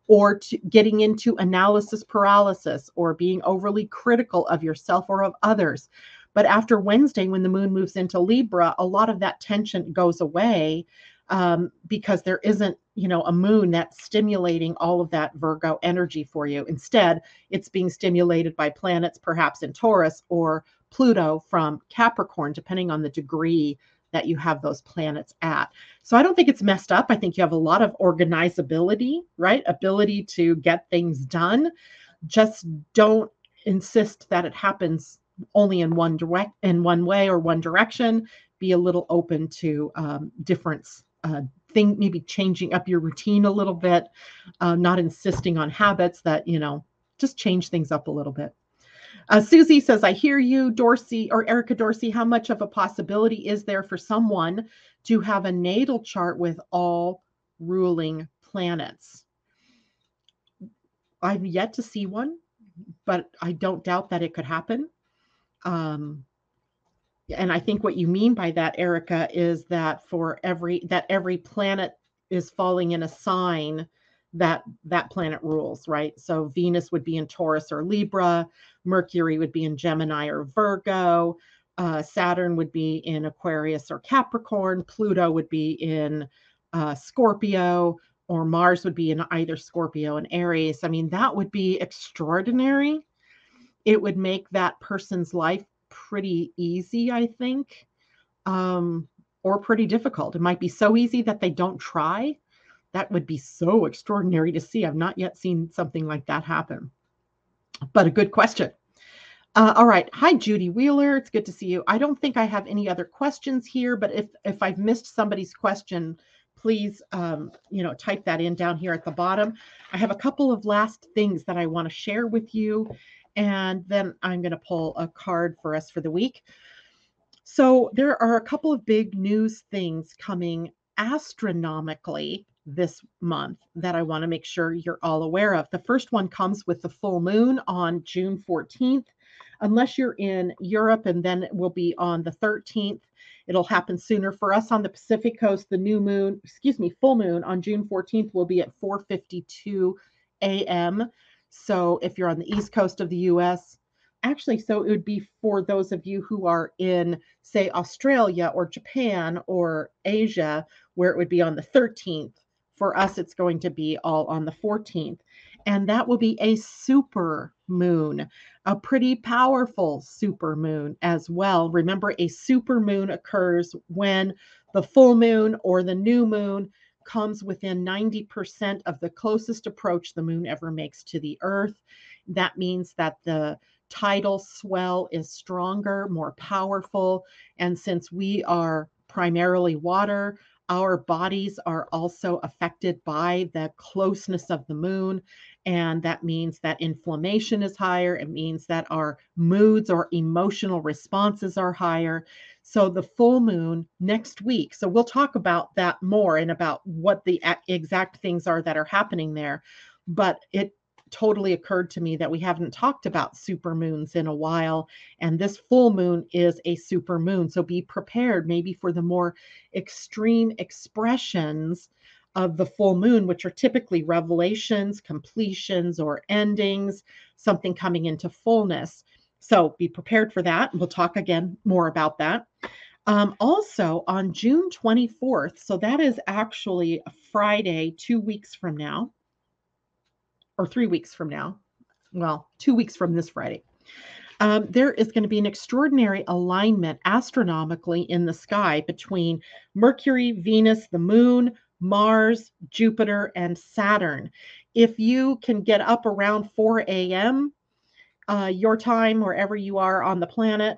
or getting into analysis paralysis or being overly critical of yourself or of others. But after Wednesday, when the moon moves into Libra, a lot of that tension goes away um, because there isn't, you know, a moon that's stimulating all of that Virgo energy for you. Instead, it's being stimulated by planets, perhaps in Taurus or Pluto from Capricorn, depending on the degree that you have those planets at. So I don't think it's messed up. I think you have a lot of organizability, right? Ability to get things done. Just don't insist that it happens only in one direct in one way or one direction. Be a little open to um, difference. Uh, thing maybe changing up your routine a little bit, uh, not insisting on habits that you know just change things up a little bit. Uh, Susie says, I hear you, Dorsey or Erica Dorsey. How much of a possibility is there for someone to have a natal chart with all ruling planets? I've yet to see one, but I don't doubt that it could happen. Um, and I think what you mean by that, Erica, is that for every that every planet is falling in a sign that that planet rules, right? So Venus would be in Taurus or Libra, Mercury would be in Gemini or Virgo, uh, Saturn would be in Aquarius or Capricorn, Pluto would be in uh, Scorpio, or Mars would be in either Scorpio and Aries. I mean, that would be extraordinary. It would make that person's life pretty easy, I think, um, or pretty difficult. It might be so easy that they don't try. That would be so extraordinary to see. I've not yet seen something like that happen. But a good question. Uh, all right. Hi, Judy Wheeler. It's good to see you. I don't think I have any other questions here, but if if I've missed somebody's question, please um, you know type that in down here at the bottom. I have a couple of last things that I want to share with you, and then I'm going to pull a card for us for the week. So there are a couple of big news things coming astronomically this month that I want to make sure you're all aware of. The first one comes with the full moon on June 14th. Unless you're in Europe, and then it will be on the 13th. It'll happen sooner for us on the Pacific coast. The new moon, excuse me, full moon on June 14th will be at 4:52 a.m. So if you're on the east coast of the US, actually, so it would be for those of you who are in, say, Australia or Japan or Asia, where it would be on the 13th. For us, it's going to be all on the 14th. And that will be a super moon, a pretty powerful super moon as well. Remember, a super moon occurs when the full moon or the new moon comes within 90% of the closest approach the moon ever makes to the earth. That means that the tidal swell is stronger, more powerful. And since we are primarily water, our bodies are also affected by the closeness of the moon. And that means that inflammation is higher. It means that our moods or emotional responses are higher. So, the full moon next week. So, we'll talk about that more and about what the exact things are that are happening there. But it totally occurred to me that we haven't talked about super moons in a while. And this full moon is a super moon. So be prepared maybe for the more extreme expressions of the full moon, which are typically revelations, completions, or endings, something coming into fullness. So be prepared for that. We'll talk again more about that. Um, also on June 24th, so that is actually a Friday, two weeks from now, or three weeks from now. Well, two weeks from this Friday. Um, there is going to be an extraordinary alignment astronomically in the sky between Mercury, Venus, the moon, Mars, Jupiter, and Saturn. If you can get up around 4 a.m., uh, your time, wherever you are on the planet,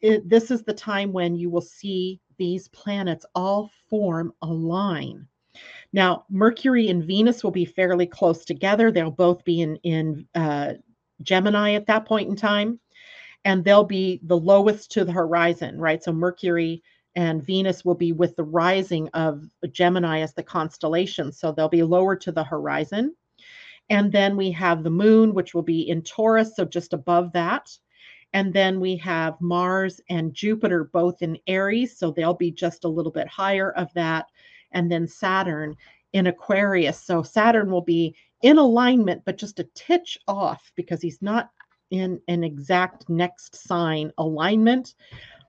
it, this is the time when you will see these planets all form a line. Now, Mercury and Venus will be fairly close together. They'll both be in, in uh, Gemini at that point in time, and they'll be the lowest to the horizon, right? So Mercury and Venus will be with the rising of Gemini as the constellation. So they'll be lower to the horizon. And then we have the moon, which will be in Taurus, so just above that. And then we have Mars and Jupiter both in Aries, so they'll be just a little bit higher of that. And then Saturn in Aquarius. So Saturn will be in alignment, but just a titch off because he's not in an exact next sign alignment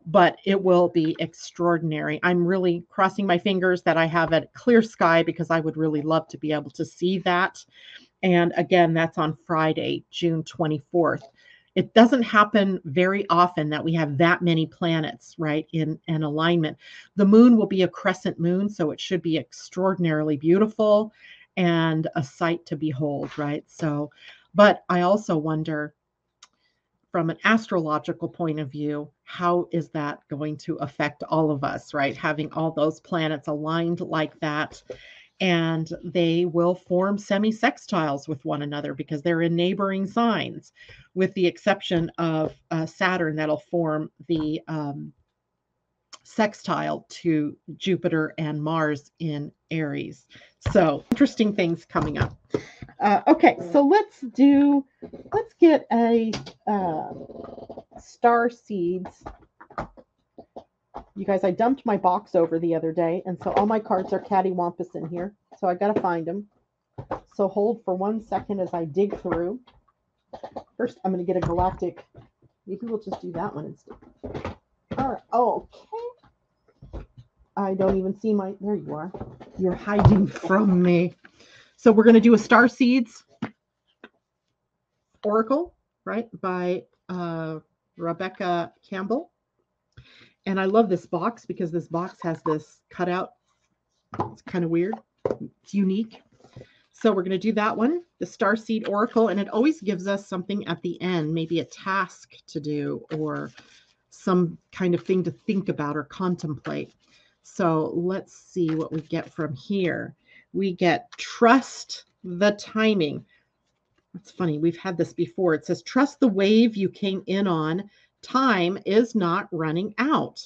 but it will be extraordinary. I'm really crossing my fingers that I have a clear sky because I would really love to be able to see that. And again, that's on Friday, June 24th. It doesn't happen very often that we have that many planets, right, in an alignment. The moon will be a crescent moon, so it should be extraordinarily beautiful and a sight to behold, right? So, but I also wonder from an astrological point of view, how is that going to affect all of us, right? Having all those planets aligned like that. And they will form semi sextiles with one another because they're in neighboring signs, with the exception of uh, Saturn, that'll form the um, sextile to Jupiter and Mars in Aries. So, interesting things coming up. Uh, okay, so let's do, let's get a uh, star seeds. You guys, I dumped my box over the other day, and so all my cards are cattywampus in here. So I got to find them. So hold for one second as I dig through. First, I'm going to get a galactic. Maybe we'll just do that one instead. All right. Oh, Okay. I don't even see my. There you are. You're hiding from me. So we're going to do a Star Seeds Oracle, right, by uh, Rebecca Campbell. And I love this box because this box has this cutout. It's kind of weird. It's unique. So we're going to do that one, the Star Seed Oracle, and it always gives us something at the end, maybe a task to do or some kind of thing to think about or contemplate. So let's see what we get from here we get trust the timing. That's funny. We've had this before. It says, trust the wave you came in on. Time is not running out.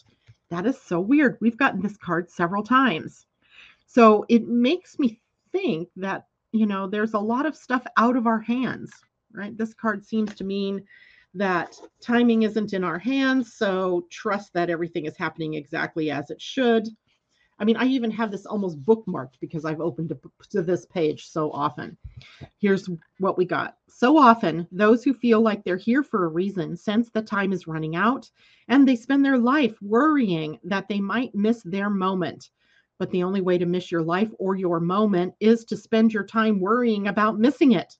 That is so weird. We've gotten this card several times. So it makes me think that, you know, there's a lot of stuff out of our hands, right? This card seems to mean that timing isn't in our hands. So trust that everything is happening exactly as it should. I mean, I even have this almost bookmarked because I've opened to, to this page so often. Here's what we got. So often, those who feel like they're here for a reason sense that time is running out and they spend their life worrying that they might miss their moment. But the only way to miss your life or your moment is to spend your time worrying about missing it.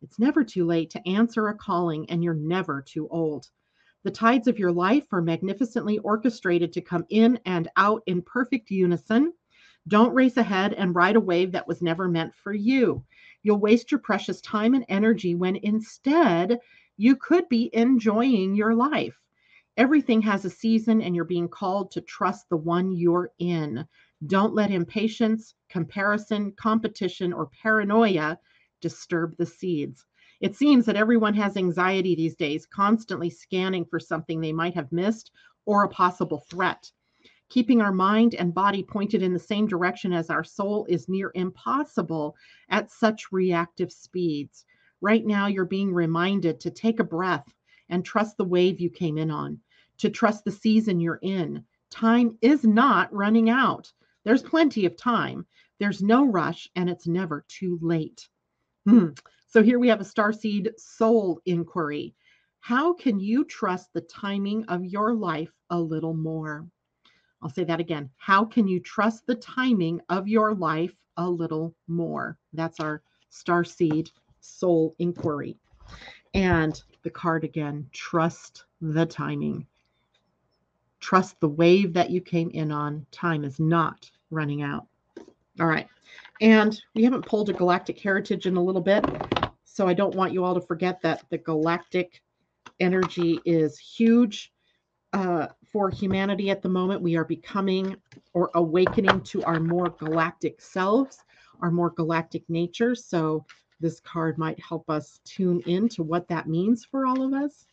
It's never too late to answer a calling, and you're never too old. The tides of your life are magnificently orchestrated to come in and out in perfect unison. Don't race ahead and ride a wave that was never meant for you. You'll waste your precious time and energy when instead you could be enjoying your life. Everything has a season, and you're being called to trust the one you're in. Don't let impatience, comparison, competition, or paranoia disturb the seeds. It seems that everyone has anxiety these days, constantly scanning for something they might have missed or a possible threat. Keeping our mind and body pointed in the same direction as our soul is near impossible at such reactive speeds. Right now, you're being reminded to take a breath and trust the wave you came in on, to trust the season you're in. Time is not running out. There's plenty of time. There's no rush, and it's never too late. Hmm. So here we have a starseed soul inquiry. How can you trust the timing of your life a little more? I'll say that again. How can you trust the timing of your life a little more? That's our starseed soul inquiry. And the card again trust the timing. Trust the wave that you came in on. Time is not running out. All right. And we haven't pulled a galactic heritage in a little bit. So I don't want you all to forget that the galactic energy is huge uh, for humanity at the moment. We are becoming or awakening to our more galactic selves, our more galactic nature. So this card might help us tune in to what that means for all of us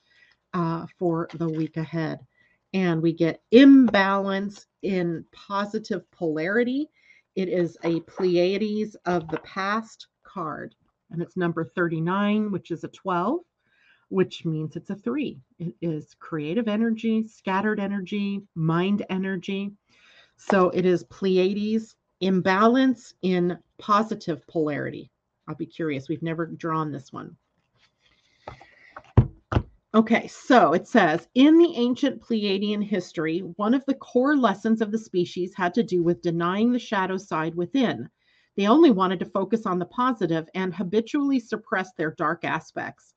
uh, for the week ahead. And we get imbalance in positive polarity. It is a Pleiades of the past card and it's number 39, which is a 12, which means it's a three. It is creative energy, scattered energy, mind energy. So it is Pleiades imbalance in positive polarity. I'll be curious. We've never drawn this one. Okay, so it says in the ancient Pleiadian history, one of the core lessons of the species had to do with denying the shadow side within, they only wanted to focus on the positive and habitually suppress their dark aspects.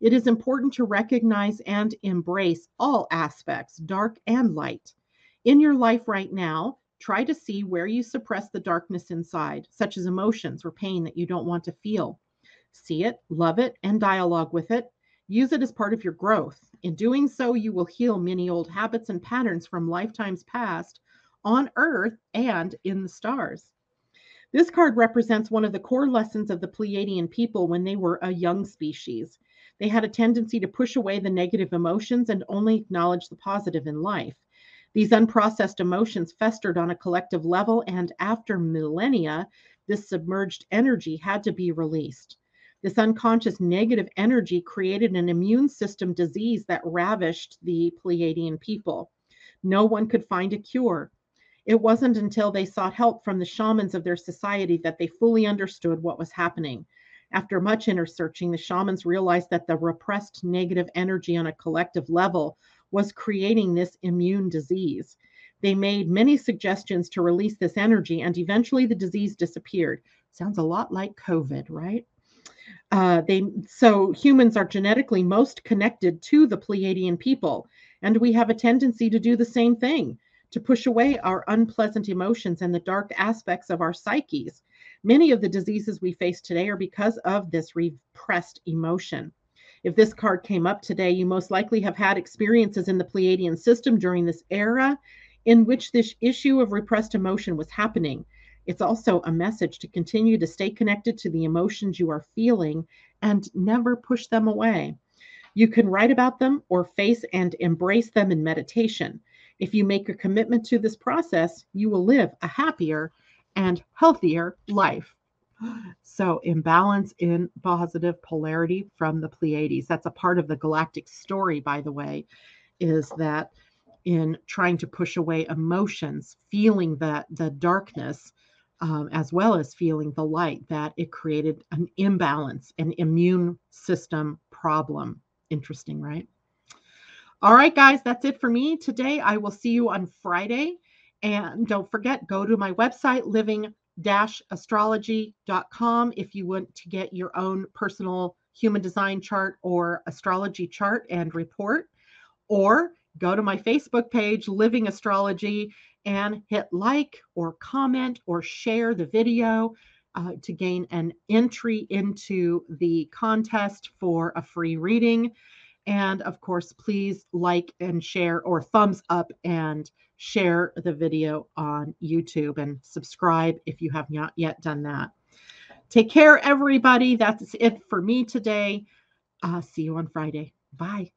It is important to recognize and embrace all aspects, dark and light. In your life right now, try to see where you suppress the darkness inside, such as emotions or pain that you don't want to feel. See it, love it, and dialogue with it. Use it as part of your growth. In doing so, you will heal many old habits and patterns from lifetimes past on Earth and in the stars. This card represents one of the core lessons of the Pleiadian people when they were a young species. They had a tendency to push away the negative emotions and only acknowledge the positive in life. These unprocessed emotions festered on a collective level, and after millennia, this submerged energy had to be released. This unconscious negative energy created an immune system disease that ravished the Pleiadian people. No one could find a cure. It wasn't until they sought help from the shamans of their society that they fully understood what was happening. After much inner searching, the shamans realized that the repressed negative energy on a collective level was creating this immune disease. They made many suggestions to release this energy, and eventually the disease disappeared. Sounds a lot like COVID, right? Uh, they so humans are genetically most connected to the Pleiadian people, and we have a tendency to do the same thing to push away our unpleasant emotions and the dark aspects of our psyches. Many of the diseases we face today are because of this repressed emotion. If this card came up today, you most likely have had experiences in the Pleiadian system during this era in which this issue of repressed emotion was happening. It's also a message to continue to stay connected to the emotions you are feeling and never push them away. You can write about them or face and embrace them in meditation. If you make a commitment to this process, you will live a happier and healthier life. So, imbalance in positive polarity from the Pleiades. That's a part of the galactic story, by the way, is that in trying to push away emotions, feeling that the darkness, um, as well as feeling the light, that it created an imbalance, an immune system problem. Interesting, right? All right, guys, that's it for me today. I will see you on Friday. And don't forget, go to my website, living astrology.com, if you want to get your own personal human design chart or astrology chart and report. Or go to my Facebook page, Living Astrology, and hit like or comment or share the video uh, to gain an entry into the contest for a free reading. And of course, please like and share or thumbs up and share the video on YouTube and subscribe if you have not yet done that. Take care, everybody. That's it for me today. Uh, see you on Friday. Bye.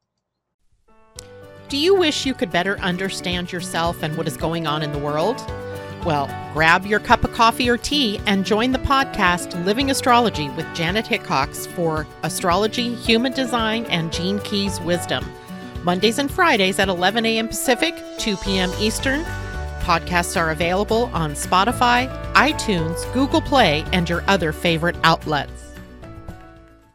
Do you wish you could better understand yourself and what is going on in the world? Well, grab your cup of coffee or tea and join the podcast Living Astrology with Janet Hickox for astrology, human design, and Gene Keys wisdom. Mondays and Fridays at 11 a.m. Pacific, 2 p.m. Eastern. Podcasts are available on Spotify, iTunes, Google Play, and your other favorite outlets.